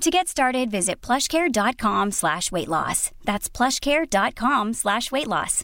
To get started, visit plushcare.com slash weight loss. That's plushcare.com slash weight loss.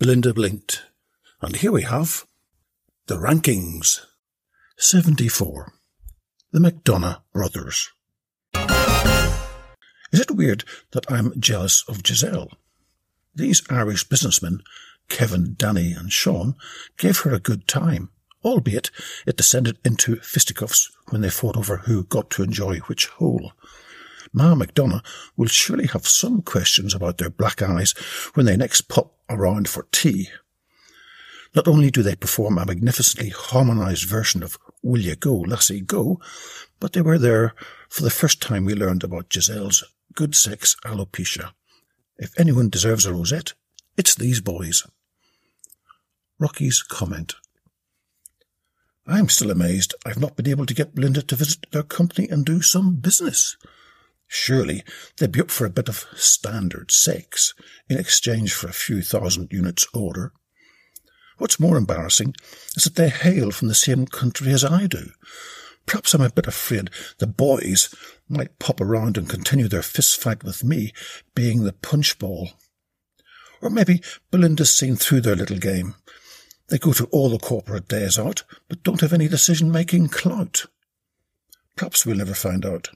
Belinda blinked. And here we have the rankings. 74. The McDonagh Brothers. Is it weird that I'm jealous of Giselle? These Irish businessmen, Kevin, Danny and Sean, gave her a good time, albeit it descended into fisticuffs when they fought over who got to enjoy which hole. Ma McDonagh will surely have some questions about their black eyes when they next pop around for tea. Not only do they perform a magnificently harmonized version of Will You Go, Lassie Go, but they were there for the first time we learned about Giselle's good sex alopecia. If anyone deserves a rosette, it's these boys. Rocky's comment. I'm still amazed I've not been able to get Belinda to visit their company and do some business. Surely they'd be up for a bit of standard sex in exchange for a few thousand units order. What's more embarrassing is that they hail from the same country as I do. Perhaps I'm a bit afraid the boys might pop around and continue their fist fight with me being the punch ball. Or maybe Belinda's seen through their little game. They go to all the corporate days out, but don't have any decision-making clout. Perhaps we'll never find out.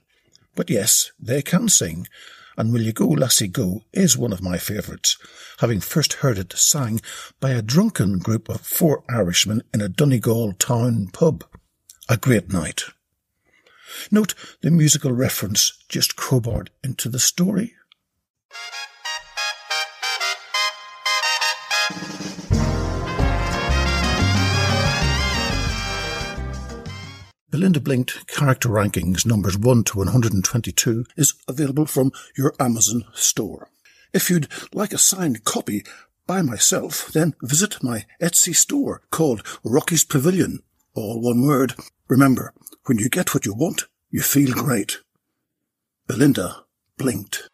But yes, they can sing, and Will You Go, Lassie Go is one of my favourites, having first heard it sang by a drunken group of four Irishmen in a Donegal town pub. A great night. Note the musical reference just crowbarred into the story. Belinda Blinked Character Rankings numbers 1 to 122 is available from your Amazon store. If you'd like a signed copy by myself, then visit my Etsy store called Rocky's Pavilion. All one word. Remember, when you get what you want, you feel great. Belinda blinked.